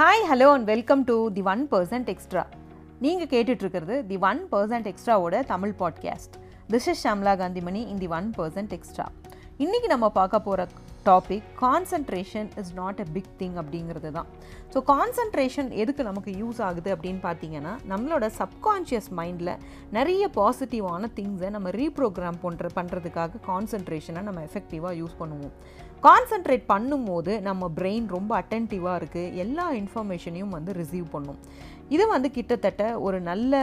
Hi hello and welcome to the one percent extra நீங்கள் கேட்டுட்ருக்கிறது the one percent எக்ஸ்ட்ராவோட Tamil podcast this is Shamla Kanthimani in the one percent extra இன்றைக்கி நம்ம பார்க்க போகிற topic concentration is not a big thing அப்படிங்கிறது தான் so concentration எதுக்கு நமக்கு யூஸ் ஆகுது அப்படின்னு பார்த்தீங்கன்னா நம்மளோட சப்கான்ஷியஸ் மைண்டில் நிறைய பாசிட்டிவான திங்ஸை நம்ம ரீப்ரோக்ராம் பண்ணுற பண்ணுறதுக்காக கான்சன்ட்ரேஷனை நம்ம எஃபெக்டிவாக யூஸ் பண்ணுவோம். கான்சன்ட்ரேட் பண்ணும்போது நம்ம பிரெயின் ரொம்ப அட்டென்டிவாக இருக்குது எல்லா இன்ஃபர்மேஷனையும் வந்து ரிசீவ் பண்ணும். இது வந்து கிட்டத்தட்ட ஒரு நல்ல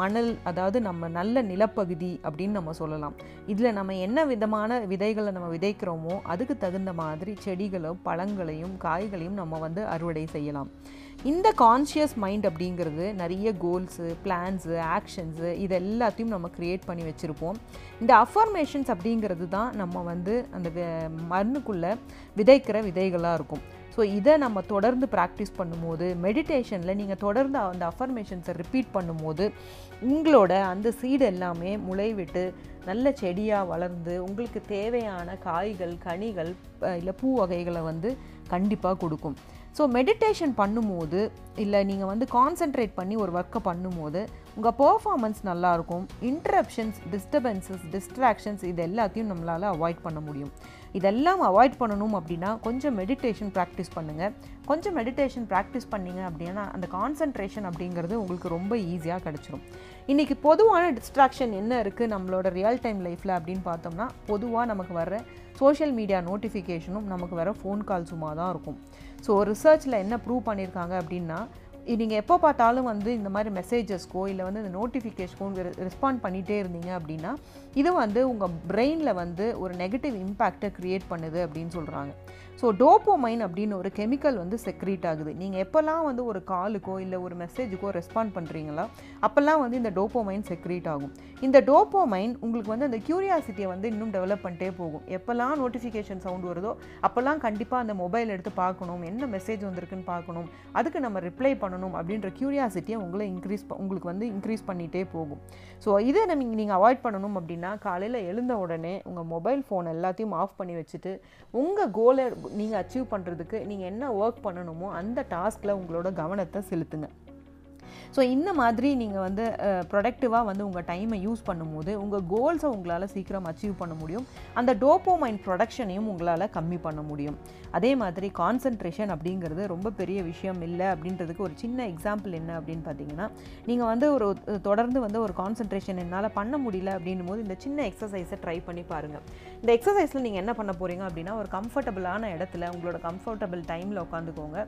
மணல் அதாவது நம்ம நல்ல நிலப்பகுதி அப்படின்னு நம்ம சொல்லலாம். இதில் நம்ம என்ன விதமான விதைகளை நம்ம விதைக்கிறோமோ அதுக்கு தகுந்த மாதிரி செடிகளும் பழங்களையும் காய்களையும் நம்ம வந்து அறுவடை செய்யலாம். இந்த கான்ஷியஸ் மைண்ட் அப்படிங்கிறது நிறைய கோல்ஸு பிளான்ஸு ஆக்ஷன்ஸு இது எல்லாத்தையும் நம்ம க்ரியேட் பண்ணி வச்சுருப்போம். இந்த அஃபர்மேஷன்ஸ் அப்படிங்கிறது தான் நம்ம வந்து அந்த மண்ணுக்குள்ளே விதைக்கிற விதைகளாக இருக்கும். ஸோ இதை நம்ம தொடர்ந்து ப்ராக்டிஸ் பண்ணும்போது மெடிடேஷனில் நீங்கள் தொடர்ந்து அந்த அஃபர்மேஷன்ஸை ரிப்பீட் பண்ணும்போது உங்களோட அந்த சீடு எல்லாமே முளைவிட்டு நல்ல செடியாக வளர்ந்து உங்களுக்கு தேவையான காய்கள் கனிகள் இல்லை பூ வகைகளை வந்து கண்டிப்பாக கொடுக்கும். ஸோ மெடிடேஷன் பண்ணும்போது இல்லை நீங்கள் வந்து கான்சென்ட்ரேட் பண்ணி ஒரு ஒர்க்கை பண்ணும்போது உங்கள் பர்ஃபார்மன்ஸ் நல்லாயிருக்கும் இன்ட்ரப்ஷன்ஸ் டிஸ்டர்பன்சஸ் டிஸ்ட்ராக்ஷன்ஸ் இது எல்லாத்தையும் நம்மளால் அவாய்ட் பண்ண முடியும். இதெல்லாம் அவாய்ட் பண்ணணும் அப்படின்னா கொஞ்சம் மெடிடேஷன் ப்ராக்டிஸ் பண்ணுங்கள் கொஞ்சம் மெடிடேஷன் ப்ராக்டிஸ் பண்ணிங்க அப்படின்னா அந்த கான்சன்ட்ரேஷன் அப்படிங்கிறது உங்களுக்கு ரொம்ப ஈஸியாக கிடச்சிரும். இன்றைக்கி பொதுவான டிஸ்ட்ராக்ஷன் என்ன இருக்குது நம்மளோட ரியல் டைம் லைஃப்பில் அப்படின்னு பார்த்தோம்னா பொதுவாக நமக்கு வர்ற சோஷியல் மீடியா நோட்டிஃபிகேஷனும் நமக்கு வர ஃபோன் கால்ஸுமாக தான் இருக்கும். ஸோ ரிசர்ச்சில் என்ன ப்ரூவ் பண்ணியிருக்காங்க அப்படின்னா நீங்கள் எப்போ பார்த்தாலும் வந்து இந்த மாதிரி மெசேஜஸ்க்கோ இல்லை வந்து இந்த நோட்டிஃபிகேஷனுக்கோ ரெஸ்பாண்ட் பண்ணிகிட்டே இருந்தீங்க அப்படின்னா இது வந்து உங்கள் பிரெயினில் வந்து ஒரு நெகட்டிவ் இம்பேக்டை க்ரியேட் பண்ணுது அப்படின்னு சொல்கிறாங்க ஸோ டோப்போமைன் அப்படின்னு ஒரு கெமிக்கல் வந்து செக்ரீட் ஆகுது. நீங்கள் எப்போல்லாம் வந்து ஒரு காலுக்கோ இல்லை ஒரு மெசேஜுக்கோ ரெஸ்பாண்ட் பண்ணுறீங்களா அப்போல்லாம் வந்து இந்த டோப்போமைன் செக்ரீட் ஆகும். இந்த டோப்போமைன் உங்களுக்கு வந்து அந்த க்யூரியாசிட்டியை வந்து இன்னும் டெவலப் பண்ணிட்டே போகும். எப்போல்லாம் நோட்டிஃபிகேஷன் சவுண்ட் வருதோ அப்போல்லாம் கண்டிப்பாக அந்த மொபைல் எடுத்து பார்க்கணும். என்ன மெசேஜ் வந்திருக்குன்னு பார்க்கணும். அதுக்கு நம்ம ரிப்ளை பண்ணணும் அப்படின்ற க்யூரியாசிட்டியை உங்களை இன்க்ரீஸ் உங்களுக்கு வந்து இன்க்ரீஸ் பண்ணிகிட்டே போகும். ஸோ இதை நம்ம நீங்கள் அவாய்ட் பண்ணணும் அப்படின்னா காலையில் எழுந்த உடனே உங்கள் மொபைல் ஃபோன் எல்லாத்தையும் ஆஃப் பண்ணி வச்சுட்டு உங்கள் கோலை நீங்கள் அச்சீவ் பண்ணுறதுக்கு நீங்கள் என்ன ஒர்க் பண்ணணுமோ அந்த டாஸ்கில் உங்களோட கவனத்தை செலுத்துங்க. ஸோ இந்த மாதிரி நீங்கள் வந்து ப்ரொடக்டிவாக வந்து உங்கள் டைமை யூஸ் பண்ணும்போது உங்கள் கோல்ஸை உங்களால் சீக்கிரம் அச்சீவ் பண்ண முடியும். அந்த டோப்போமைன் ப்ரொடக்ஷனையும் உங்களால் கம்மி பண்ண முடியும். அதே மாதிரி கான்சன்ட்ரேஷன் அப்படிங்கிறது ரொம்ப பெரிய விஷயம் இல்லை அப்படின்றதுக்கு ஒரு சின்ன எக்ஸாம்பிள் என்ன அப்படின்னு பார்த்தீங்கன்னா நீங்கள் வந்து ஒரு தொடர்ந்து வந்து ஒரு கான்சன்ட்ரேஷன் என்னால் பண்ண முடியல அப்படின்னும் போது இந்த சின்ன எக்ஸசைஸை ட்ரை பண்ணி பாருங்கள் இந்த எக்ஸசைஸில் நீங்கள் என்ன பண்ண போகிறீங்க அப்படின்னா ஒரு கம்ஃபர்டபுளான இடத்துல உங்களோட கம்ஃபர்டபுள் டைமில் உட்காந்துக்கோங்க.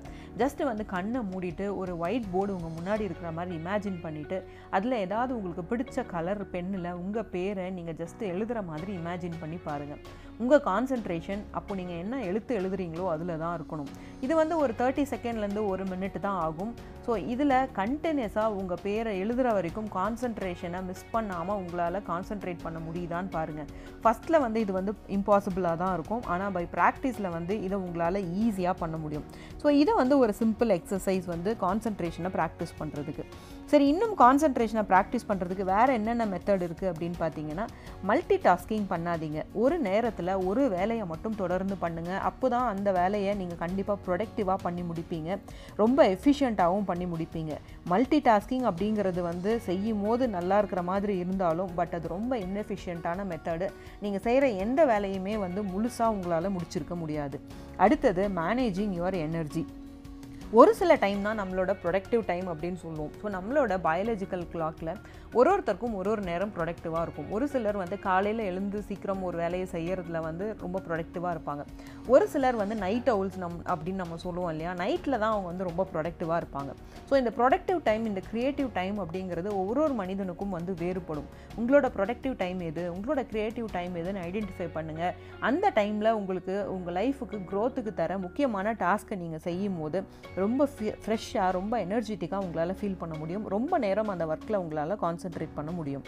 ஜஸ்ட் வந்து கண்ணை மூடிட்டு ஒரு ஒயிட் போர்டு உங்கள் முன்னாடி இருக்கிற மாதிரி இமேஜின் பண்ணிவிட்டு அதில் ஏதாவது உங்களுக்கு பிடிச்ச கலர் பெண்ணில் உங்கள் பேரை நீங்கள் ஜஸ்ட் எழுதுகிற மாதிரி இமேஜின் பண்ணி பாருங்கள் உங்கள் கான்சன்ட்ரேஷன் அப்போ நீங்கள் என்ன எழுத்து எழுதுறீங்களோ அதில் தான் இருக்கணும். இது வந்து ஒரு தேர்ட்டி செகண்ட்லேருந்து ஒரு மினிட் தான் ஆகும். ஸோ இதில் கண்டினியூஸாக உங்கள் பேரை எழுதுகிற வரைக்கும் கான்சன்ட்ரேஷனை மிஸ் பண்ணாமல் உங்களால் கான்சன்ட்ரேட் பண்ண முடியுதான்னு பாருங்கள் ஃபஸ்ட்டில் வந்து இது வந்து இம்பாசிபிளாக தான் இருக்கும். ஆனால் பை ப்ராக்டிஸில் வந்து இதை உங்களால் ஈஸியாக பண்ண முடியும். ஸோ இதை வந்து ஒரு சிம்பிள் எக்ஸசைஸ் வந்து கான்சன்ட்ரேஷனை ப்ராக்டிஸ் பண்ணுறதுக்கு சரி இன்னும் கான்சன்ட்ரேஷனை ப்ராக்டிஸ் பண்ணுறதுக்கு வேறு என்னென்ன மெத்தட் இருக்குது அப்படின்னு பார்த்தீங்கன்னா மல்டி டாஸ்கிங் பண்ணாதீங்க. ஒரு நேரத்தில் ஒரு வேலையை மட்டும் தொடர்ந்து பண்ணுங்கள் அப்போ தான் அந்த வேலையை நீங்கள் கண்டிப்பாக ப்ரொடக்டிவாக பண்ணி முடிப்பீங்க. ரொம்ப எஃபிஷியண்ட்டாகவும் பண்ணி முடிப்பீங்க. மல்டி டாஸ்கிங் அப்படிங்கிறது வந்து செய்யும் போது நல்லா இருக்கிற மாதிரி இருந்தாலும் பட் அது ரொம்ப இன்எஃபிஷியண்ட்டான மெத்தடு நீங்கள் செய்கிற எந்த வேலையுமே வந்து முழுசாக உங்களால் முடிச்சிருக்க முடியாது. அடுத்தது மேனேஜிங் யுவர் எனர்ஜி ஒரு சில டைம் தான் நம்மளோட ப்ரொடக்டிவ் டைம் அப்படின்னு சொல்லுவோம். ஸோ நம்மளோட பயாலஜிக்கல் கிளாக்கில் ஒரு ஒருத்தருக்கும் ஒரு ஒரு நேரம் ப்ரொடக்டிவாக இருக்கும். ஒரு சிலர் வந்து காலையில் எழுந்து சீக்கிரம் ஒரு வேலையை செய்கிறதுல வந்து ரொம்ப ப்ரொடக்டிவாக இருப்பாங்க. ஒரு சிலர் வந்து நைட் அவுல்ஸ் நம் அப்படின்னு நம்ம சொல்லுவோம் இல்லையா? நைட்டில் தான் அவங்க வந்து ரொம்ப ப்ரொடக்டிவாக இருப்பாங்க. ஸோ இந்த ப்ரொடக்டிவ் டைம் இந்த க்ரியேட்டிவ் டைம் அப்படிங்கிறது ஒரு ஒரு மனிதனுக்கும் வந்து வேறுபடும். உங்களோட ப்ரொடக்டிவ் டைம் எது? உங்களோட க்ரியேட்டிவ் டைம் எதுன்னு ஐடென்டிஃபை பண்ணுங்கள் அந்த டைமில் உங்களுக்கு உங்கள் லைஃபுக்கு க்ரோத்துக்கு தர முக்கியமான டாஸ்க்கை நீங்கள் செய்யும் போது ரொம்ப ஃப்ரெஷ்ஷாக ரொம்ப எனர்ஜெட்டிக்காக உங்களால் ஃபீல் பண்ண முடியும். ரொம்ப நேரம் அந்த ஒர்க்கில் உங்களால் கான்சென்ட்ரேட் பண்ண முடியும்.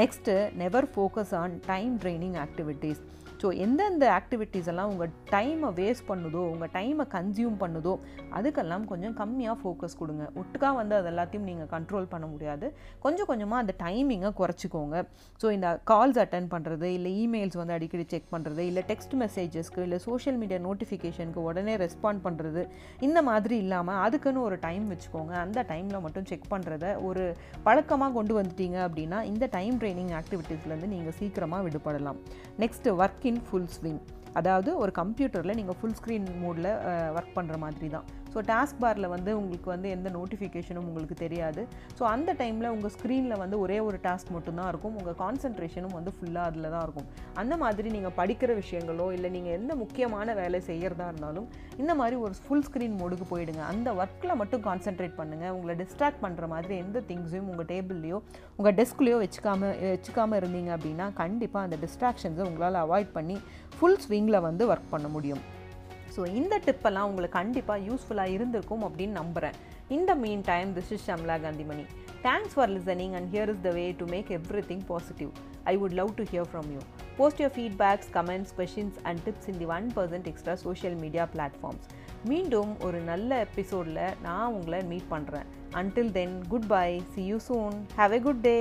Next never focus on time training activities so எந்தெந்த ஆக்டிவிட்டீஸ் எல்லாம் உங்கள் டைமை வேஸ்ட் பண்ணுதோ உங்கள் டைமை கன்சியூம் பண்ணுதோ அதுக்கெல்லாம் கொஞ்சம் கம்மியாக ஃபோக்கஸ் கொடுங்க. ஒட்டுக்கா வந்து அது எல்லாத்தையும் நீங்கள் கண்ட்ரோல் பண்ண முடியாது. கொஞ்சம் கொஞ்சமாக அந்த டைமிங்கை குறைச்சிக்கோங்க. ஸோ இந்த கால்ஸ் அட்டன் பண்ணுறது இல்லை இமெயில்ஸ் வந்து அடிக்கடி செக் பண்ணுறது இல்லை டெக்ஸ்ட் மெசேஜஸ்க்கு இல்லை சோஷியல் மீடியா நோட்டிஃபிகேஷனுக்கு உடனே ரெஸ்பாண்ட் பண்ணுறது இந்த மாதிரி இல்லாமல் அதுக்குன்னு ஒரு டைம் வச்சுக்கோங்க. அந்த டைமில் மட்டும் செக் பண்ணுறத ஒரு பழக்கமாக கொண்டு வந்துட்டீங்க அப்படின்னா இந்த டைம் ட்ரைனிங் ஆக்டிவிட்டீஸ்லேருந்து நீங்கள் சீக்கிரமாக விடுபடலாம். Next work in full swing அதாவது ஒரு கம்ப்யூட்டரில் நீங்கள் ஃபுல் ஸ்க்ரீன் மோடில் ஒர்க் பண்ணுற மாதிரி தான் ஸோ டாஸ்க் பாரில் வந்து உங்களுக்கு வந்து எந்த நோட்டிஃபிகேஷனும் உங்களுக்கு தெரியாது. ஸோ அந்த டைமில் உங்கள் ஸ்க்ரீனில் வந்து ஒரே ஒரு டாஸ்க் மட்டும்தான் இருக்கும். உங்கள் கான்சன்ட்ரேஷனும் வந்து ஃபுல்லாக அதில் தான் இருக்கும். அந்த மாதிரி நீங்கள் படிக்கிற விஷயங்களோ இல்லை நீங்கள் எந்த முக்கியமான வேலை செய்கிறதா இருந்தாலும் இந்த மாதிரி ஒரு ஃபுல் ஸ்க்ரீன் மோடுக்கு போயிடுங்க. அந்த ஒர்க்கில் மட்டும் கான்சென்ட்ரேட் பண்ணுங்கள் உங்களை டிஸ்ட்ராக்ட் பண்ணுற மாதிரி எந்த திங்ஸையும் உங்கள் டேபிள்லையோ உங்கள் டெஸ்க்லேயோ வச்சுக்காம வச்சுக்காமல் இருந்தீங்க அப்படின்னா கண்டிப்பாக அந்த டிஸ்ட்ராக்ஷன்ஸை உங்களால் அவாய்ட் பண்ணி ஃபுல் ஸ்விங்கில் வந்து ஒர்க் பண்ண முடியும். ஸோ இந்த டிப்பெல்லாம் உங்களுக்கு கண்டிப்பாக யூஸ்ஃபுல்லாக இருந்திருக்கும் அப்படின்னு நம்புகிறேன் இந்த mean time this is Shamla Kanthimani thanks for listening and here is the way to make everything positive I would love to hear from you post your feedbacks comments questions and tips in the one percent extra social media platforms மீண்டும் ஒரு நல்ல எபிசோடில் நான் உங்களை meet பண்ணுறேன் until then goodbye see you soon have a good day